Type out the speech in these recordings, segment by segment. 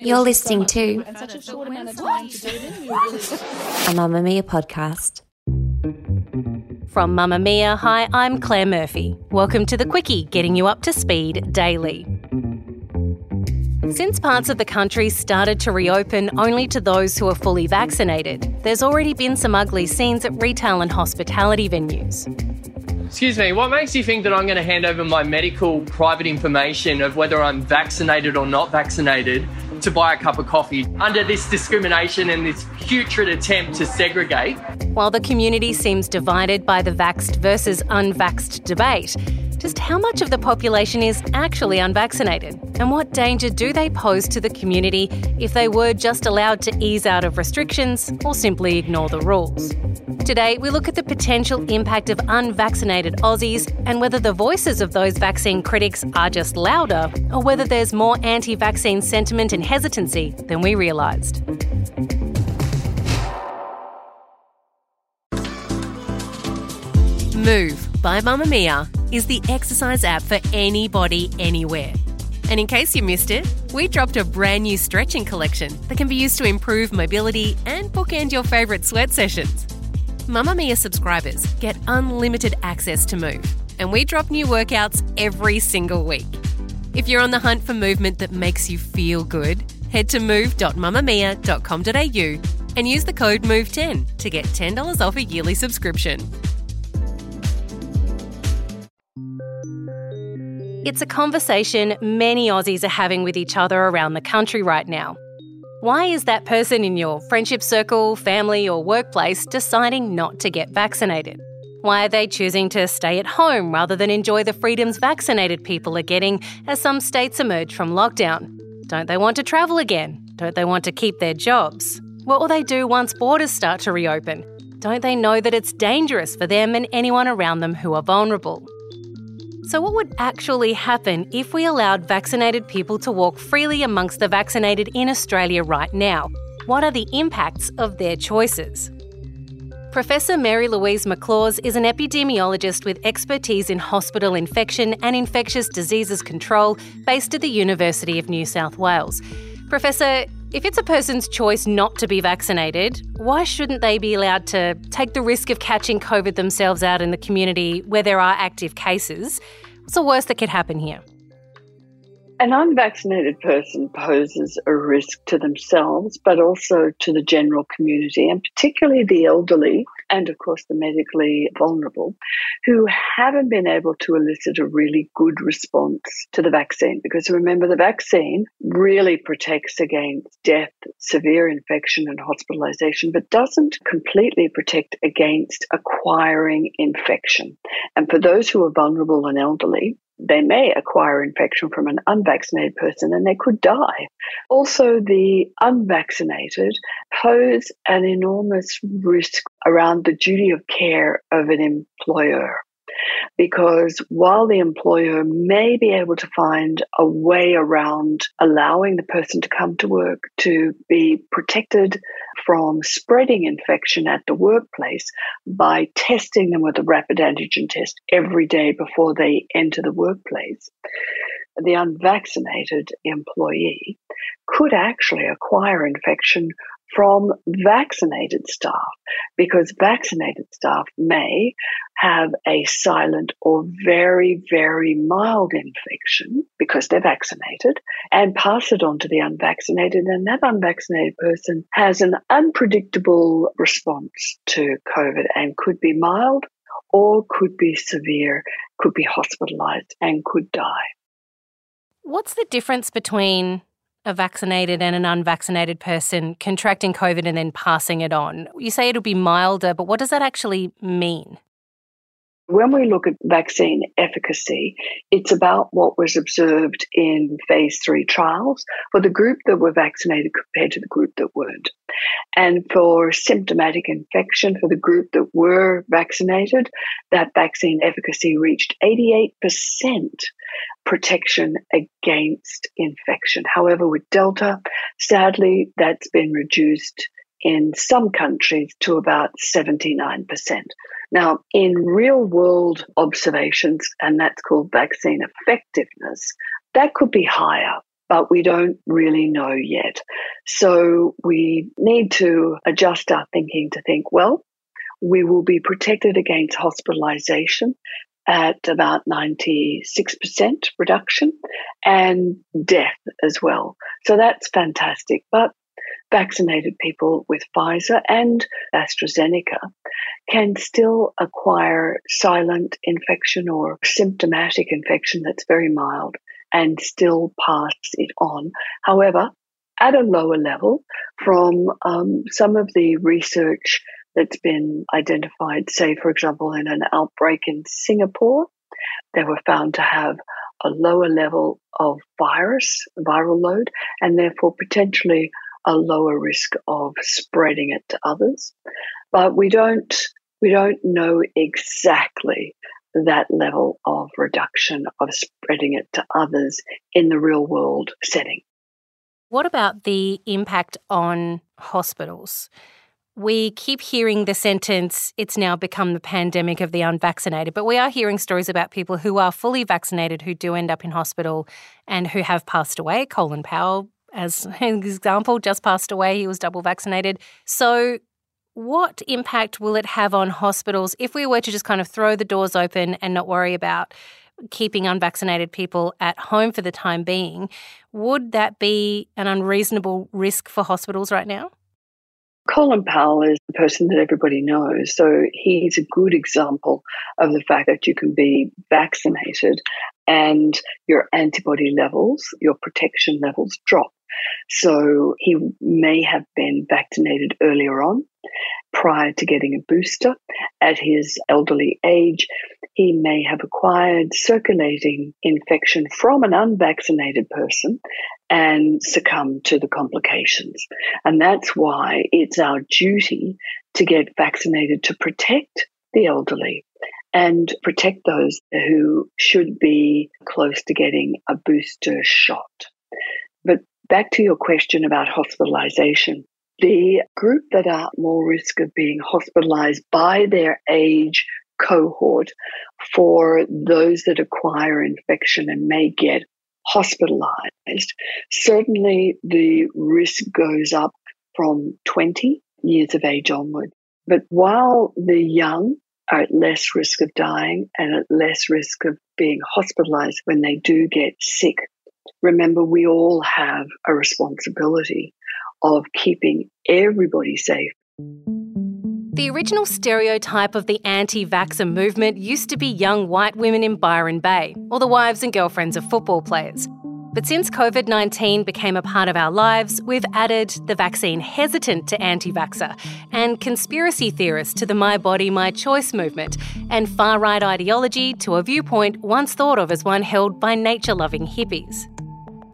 You're listening to a Mamamia podcast. From Mamamia, hi, I'm Claire Murphy. Welcome to the Quicky, getting you up to speed daily. Since parts of the country started to reopen only to those who are fully vaccinated, there's already been some ugly scenes at retail and hospitality venues. Excuse me, what makes you think that I'm going to hand over my medical private information of whether I'm vaccinated or not vaccinated to buy a cup of coffee under this discrimination and this putrid attempt to segregate. While the community seems divided by the vaxxed versus unvaxxed debate, just how much of the population is actually unvaccinated? And what danger do they pose to the community if they were just allowed to ease out of restrictions or simply ignore the rules? Today, we look at the potential impact of unvaccinated Aussies and whether the voices of those vaccine critics are just louder or whether there's more anti vaccine sentiment and hesitancy than we realised. Move by Mamamia is the exercise app for anybody, anywhere. And in case you missed it, we dropped a brand new stretching collection that can be used to improve mobility and bookend your favourite sweat sessions. Mamamia subscribers get unlimited access to Move, and we drop new workouts every single week. If you're on the hunt for movement that makes you feel good, head to move.mamamia.com.au and use the code MOVE10 to get $10 off a yearly subscription. It's a conversation many Aussies are having with each other around the country right now. Why is that person in your friendship circle, family, or workplace deciding not to get vaccinated? Why are they choosing to stay at home rather than enjoy the freedoms vaccinated people are getting as some states emerge from lockdown? Don't they want to travel again? Don't they want to keep their jobs? What will they do once borders start to reopen? Don't they know that it's dangerous for them and anyone around them who are vulnerable? So, what would actually happen if we allowed vaccinated people to walk freely amongst the vaccinated in Australia right now? What are the impacts of their choices? Professor Marylouise McLaws is an epidemiologist with expertise in hospital infection and infectious diseases control based at the University of New South Wales. Professor, if it's a person's choice not to be vaccinated, why shouldn't they be allowed to take the risk of catching COVID themselves out in the community where there are active cases? What's the worst that could happen here? An unvaccinated person poses a risk to themselves, but also to the general community, and particularly the elderly and, of course, the medically vulnerable, who haven't been able to elicit a really good response to the vaccine. Because remember, the vaccine really protects against death, severe infection, and hospitalization, but doesn't completely protect against acquiring infection. And for those who are vulnerable and elderly, they may acquire infection from an unvaccinated person and they could die. Also, the unvaccinated pose an enormous risk around the duty of care of an employer. Because while the employer may be able to find a way around allowing the person to come to work to be protected from spreading infection at the workplace by testing them with a rapid antigen test every day before they enter the workplace, the unvaccinated employee could actually acquire infection from vaccinated staff because vaccinated staff may have a silent or very, very mild infection because they're vaccinated and pass it on to the unvaccinated. And that unvaccinated person has an unpredictable response to COVID and could be mild or could be severe, could be hospitalized and could die. What's the difference between a vaccinated and an unvaccinated person contracting COVID and then passing it on? You say it'll be milder, but what does that actually mean? When we look at vaccine efficacy, it's about what was observed in phase three trials for the group that were vaccinated compared to the group that weren't. And for symptomatic infection, for the group that were vaccinated, that vaccine efficacy reached 88% protection against infection. However, with Delta, sadly, that's been reduced in some countries to about 79%. Now, in real world observations, and that's called vaccine effectiveness, that could be higher, but we don't really know yet. So we need to adjust our thinking to think, well, we will be protected against hospitalization at about 96% reduction and death as well. So that's fantastic. But vaccinated people with Pfizer and AstraZeneca can still acquire silent infection or symptomatic infection that's very mild and still pass it on. However, at a lower level from um, some of the research that's been identified, say, for example, in an outbreak in Singapore, they were found to have a lower level of virus, viral load, and therefore potentially a lower risk of spreading it to others. But we don't we don't know exactly that level of reduction of spreading it to others in the real world setting. What about the impact on hospitals? We keep hearing the sentence, it's now become the pandemic of the unvaccinated, but we are hearing stories about people who are fully vaccinated who do end up in hospital and who have passed away. Colin Powell, as an example, just passed away. He was double vaccinated. So, what impact will it have on hospitals if we were to just kind of throw the doors open and not worry about keeping unvaccinated people at home for the time being? Would that be an unreasonable risk for hospitals right now? Colin Powell is the person that everybody knows. So he's a good example of the fact that you can be vaccinated and your antibody levels, your protection levels drop. So he may have been vaccinated earlier on prior to getting a booster. At his elderly age, he may have acquired circulating infection from an unvaccinated person and succumb to the complications. And that's why it's our duty to get vaccinated to protect the elderly and protect those who should be close to getting a booster shot. But back to your question about hospitalization. The group that are at more risk of being hospitalized by their age cohort for those that acquire infection and may get hospitalized, certainly the risk goes up from 20 years of age onward. But while the young are at less risk of dying and at less risk of being hospitalized when they do get sick, remember we all have a responsibility of keeping everybody safe. The original stereotype of the anti vaxxer movement used to be young white women in Byron Bay, or the wives and girlfriends of football players. But since COVID 19 became a part of our lives, we've added the vaccine hesitant to anti vaxxer and conspiracy theorists to the My Body, My Choice movement, and far right ideology to a viewpoint once thought of as one held by nature loving hippies.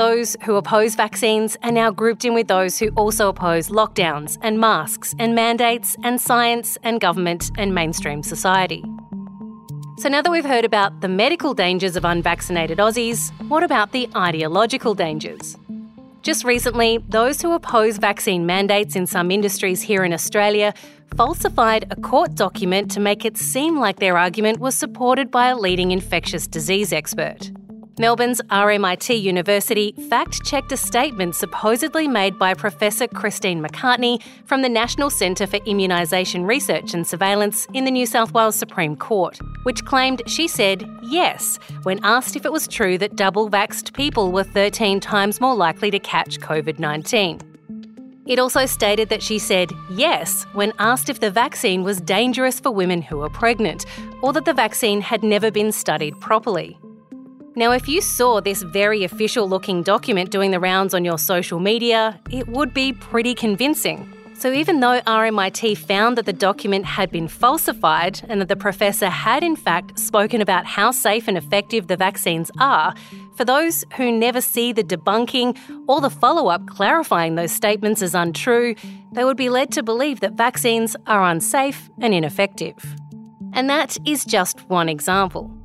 Those who oppose vaccines are now grouped in with those who also oppose lockdowns and masks and mandates and science and government and mainstream society. So now that we've heard about the medical dangers of unvaccinated Aussies, what about the ideological dangers? Just recently, those who oppose vaccine mandates in some industries here in Australia falsified a court document to make it seem like their argument was supported by a leading infectious disease expert. Melbourne's RMIT University fact checked a statement supposedly made by Professor Kristine Macartney from the National Centre for Immunisation Research and Surveillance in the New South Wales Supreme Court, which claimed she said yes when asked if it was true that double vaxxed people were 13 times more likely to catch COVID 19. It also stated that she said yes when asked if the vaccine was dangerous for women who are pregnant, or that the vaccine had never been studied properly. Now, if you saw this very official looking document doing the rounds on your social media, it would be pretty convincing. So, even though RMIT found that the document had been falsified and that the professor had in fact spoken about how safe and effective the vaccines are, for those who never see the debunking or the follow up clarifying those statements as untrue, they would be led to believe that vaccines are unsafe and ineffective. And that is just one example.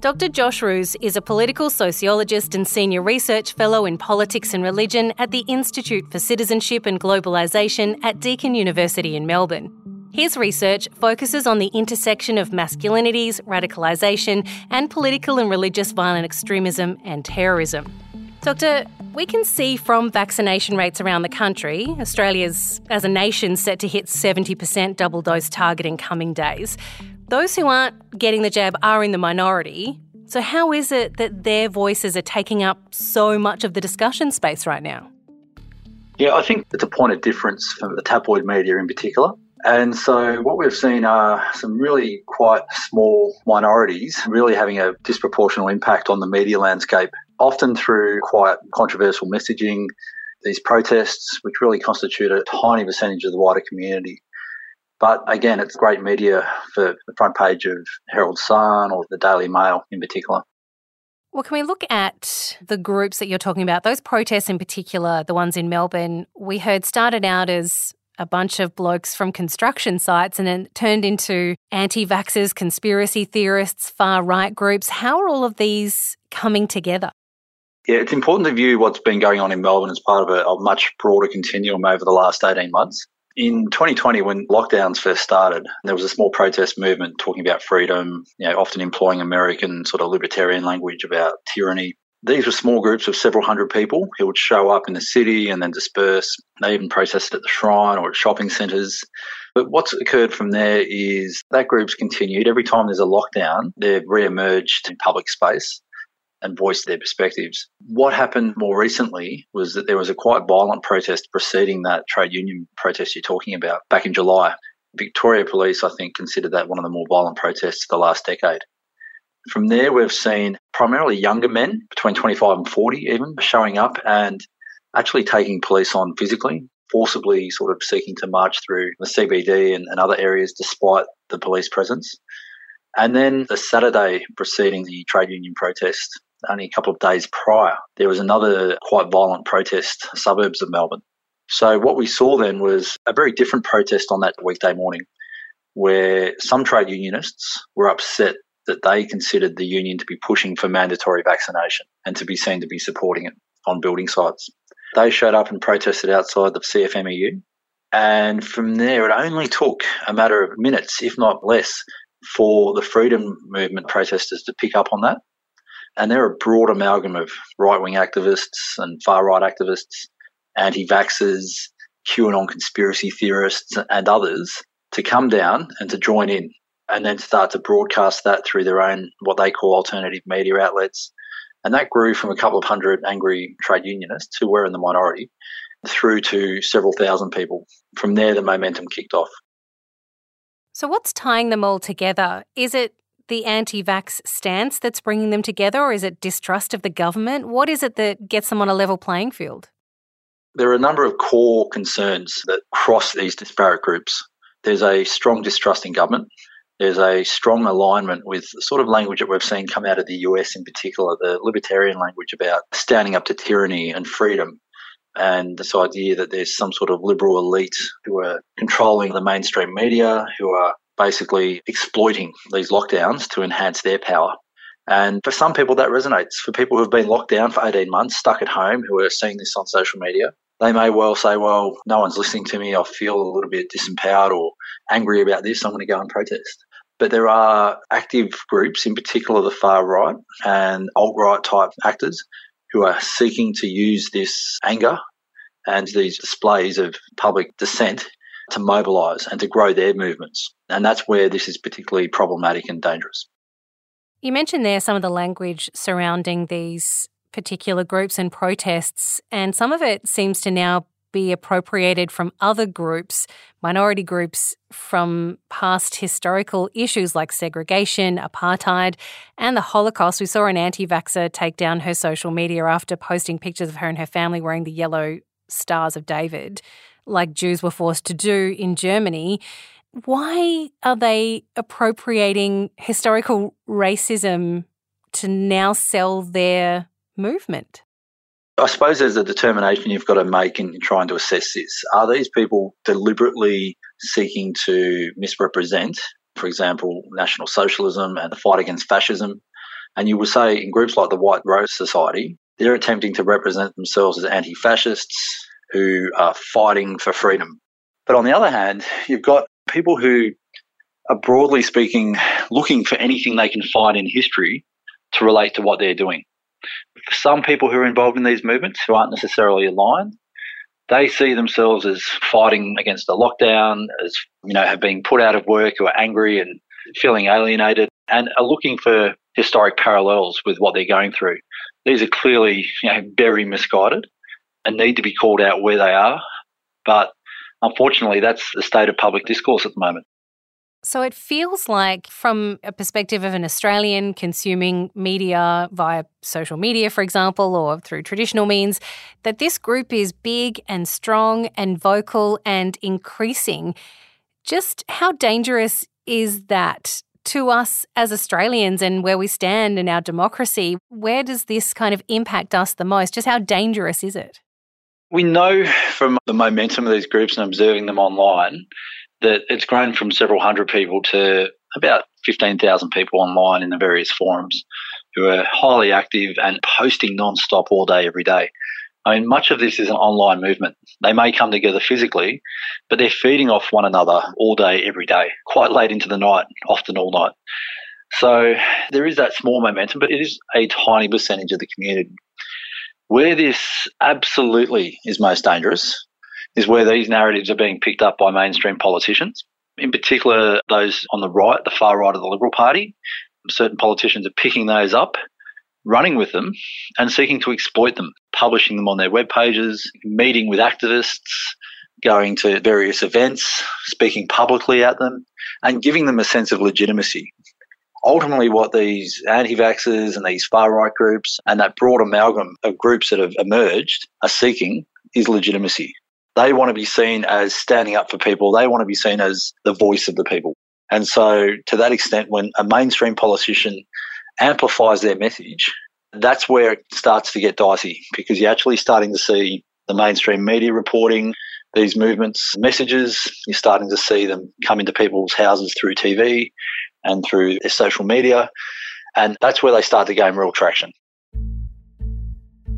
Dr. Josh Roose is a political sociologist and senior research fellow in politics and religion at the Institute for Citizenship and Globalisation at Deakin University in Melbourne. His research focuses on the intersection of masculinities, radicalisation, and political and religious violent extremism and terrorism. Doctor, we can see from vaccination rates around the country, Australia's, as a nation, set to hit 70% double dose target in coming days. Those who aren't getting the jab are in the minority. So, how is it that their voices are taking up so much of the discussion space right now? Yeah, I think it's a point of difference for the tabloid media in particular. And so, what we've seen are some really quite small minorities really having a disproportional impact on the media landscape, often through quite controversial messaging, these protests, which really constitute a tiny percentage of the wider community. But again, it's great media for the front page of Herald Sun or the Daily Mail in particular. Well, can we look at the groups that you're talking about? Those protests in particular, the ones in Melbourne, we heard started out as a bunch of blokes from construction sites and then turned into anti vaxxers, conspiracy theorists, far right groups. How are all of these coming together? Yeah, it's important to view what's been going on in Melbourne as part of a, a much broader continuum over the last 18 months. In 2020, when lockdowns first started, there was a small protest movement talking about freedom, you know, often employing American sort of libertarian language about tyranny. These were small groups of several hundred people who would show up in the city and then disperse. They even protested at the shrine or at shopping centres. But what's occurred from there is that group's continued. Every time there's a lockdown, they've re-emerged in public space and voiced their perspectives. What happened more recently was that there was a quite violent protest preceding that trade union protest you're talking about back in July. Victoria Police, I think, considered that one of the more violent protests of the last decade. From there, we've seen primarily younger men, between 25 and 40 even, showing up and actually taking police on physically, forcibly sort of seeking to march through the CBD and, and other areas despite the police presence. And then the Saturday preceding the trade union protest, only a couple of days prior, there was another quite violent protest, suburbs of Melbourne. So what we saw then was a very different protest on that weekday morning, where some trade unionists were upset that they considered the union to be pushing for mandatory vaccination and to be seen to be supporting it on building sites. They showed up and protested outside the CFMEU. And from there, it only took a matter of minutes, if not less, for the freedom movement protesters to pick up on that and they're a broad amalgam of right wing activists and far right activists, anti vaxxers, QAnon conspiracy theorists, and others to come down and to join in and then start to broadcast that through their own, what they call alternative media outlets. And that grew from a couple of hundred angry trade unionists who were in the minority through to several thousand people. From there, the momentum kicked off. So, what's tying them all together? Is it the anti vax stance that's bringing them together, or is it distrust of the government? What is it that gets them on a level playing field? There are a number of core concerns that cross these disparate groups. There's a strong distrust in government. There's a strong alignment with the sort of language that we've seen come out of the US in particular, the libertarian language about standing up to tyranny and freedom. And this idea that there's some sort of liberal elite who are controlling the mainstream media, who are basically exploiting these lockdowns to enhance their power. And for some people, that resonates. For people who have been locked down for 18 months, stuck at home, who are seeing this on social media, they may well say, well, no one's listening to me. I feel a little bit disempowered or angry about this. I'm going to go and protest. But there are active groups, in particular the far right and alt right type actors, who are seeking to use this anger and these displays of public dissent to mobilise and to grow their movements. And that's where this is particularly problematic and dangerous. You mentioned there some of the language surrounding these particular groups and protests, and some of it seems to now be appropriated from other groups, minority groups from past historical issues like segregation, apartheid, and the Holocaust. We saw an anti vaxxer take down her social media after posting pictures of her and her family wearing the yellow stars of David. Like Jews were forced to do in Germany, why are they appropriating historical racism to now sell their movement? I suppose there's a determination you've got to make in trying to assess this. Are these people deliberately seeking to misrepresent, for example, National Socialism and the fight against fascism? And you would say in groups like the White Rose Society, they're attempting to represent themselves as anti fascists who are fighting for freedom. But on the other hand, you've got people who are broadly speaking looking for anything they can find in history to relate to what they're doing. For some people who are involved in these movements who aren't necessarily aligned, they see themselves as fighting against the lockdown, as you know, have been put out of work, who are angry and feeling alienated, and are looking for historic parallels with what they're going through. These are clearly you know, very misguided and need to be called out where they are. But unfortunately, that's the state of public discourse at the moment. So it feels like, from a perspective of an Australian consuming media via social media, for example, or through traditional means, that this group is big and strong and vocal and increasing. Just how dangerous is that to us as Australians and where we stand in our democracy? Where does this kind of impact us the most? Just how dangerous is it? We know from the momentum of these groups and observing them online that it's grown from several hundred people to about 15,000 people online in the various forums who are highly active and posting non-stop all day, every day. I mean, much of this is an online movement. They may come together physically, but they're feeding off one another all day, every day, quite late into the night, often all night. So there is that small momentum, but it is a tiny percentage of the community. Where this absolutely is most dangerous is where these narratives are being picked up by mainstream politicians, in particular those on the right, the far right of the Liberal Party. Certain politicians are picking those up, running with them, and seeking to exploit them, publishing them on their web pages, meeting with activists, going to various events, speaking publicly at them, and giving them a sense of legitimacy ultimately what these anti-vaxxers and these far-right groups and that broad amalgam of groups that have emerged are seeking is legitimacy. They want to be seen as standing up for people. They want to be seen as the voice of the people. And so to that extent, when a mainstream politician amplifies their message, that's where it starts to get dicey because you're actually starting to see the mainstream media reporting these movements messages. You're starting to see them come into people's houses through TV and through social media. And that's where they start to gain real traction.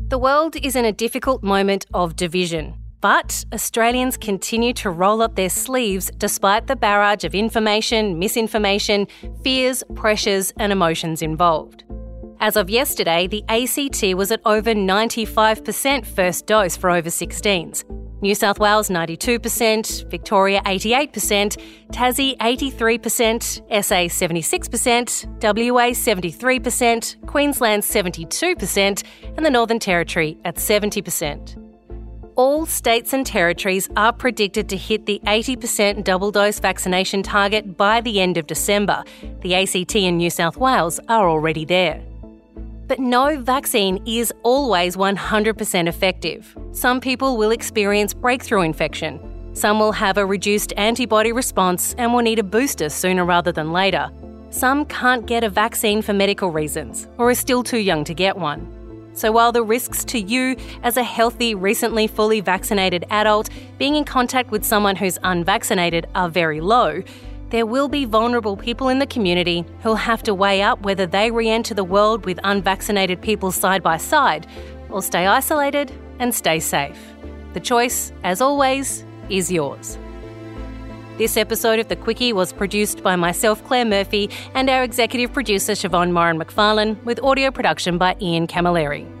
The world is in a difficult moment of division. But Australians continue to roll up their sleeves despite the barrage of information, misinformation, fears, pressures, and emotions involved. As of yesterday, the ACT was at over 95% first dose for over 16s, New South Wales 92%, Victoria 88%, Tassie 83%, SA 76%, WA 73%, Queensland 72%, and the Northern Territory at 70%. All states and territories are predicted to hit the 80% double dose vaccination target by the end of December. The ACT and New South Wales are already there. But no vaccine is always 100% effective. Some people will experience breakthrough infection. Some will have a reduced antibody response and will need a booster sooner rather than later. Some can't get a vaccine for medical reasons or are still too young to get one. So while the risks to you as a healthy, recently fully vaccinated adult being in contact with someone who's unvaccinated are very low, there will be vulnerable people in the community who'll have to weigh up whether they re enter the world with unvaccinated people side by side or stay isolated and stay safe. The choice, as always, is yours. This episode of The Quicky was produced by myself, Claire Murphy, and our executive producer, Siobhan Moran McFarlane, with audio production by Ian Camilleri.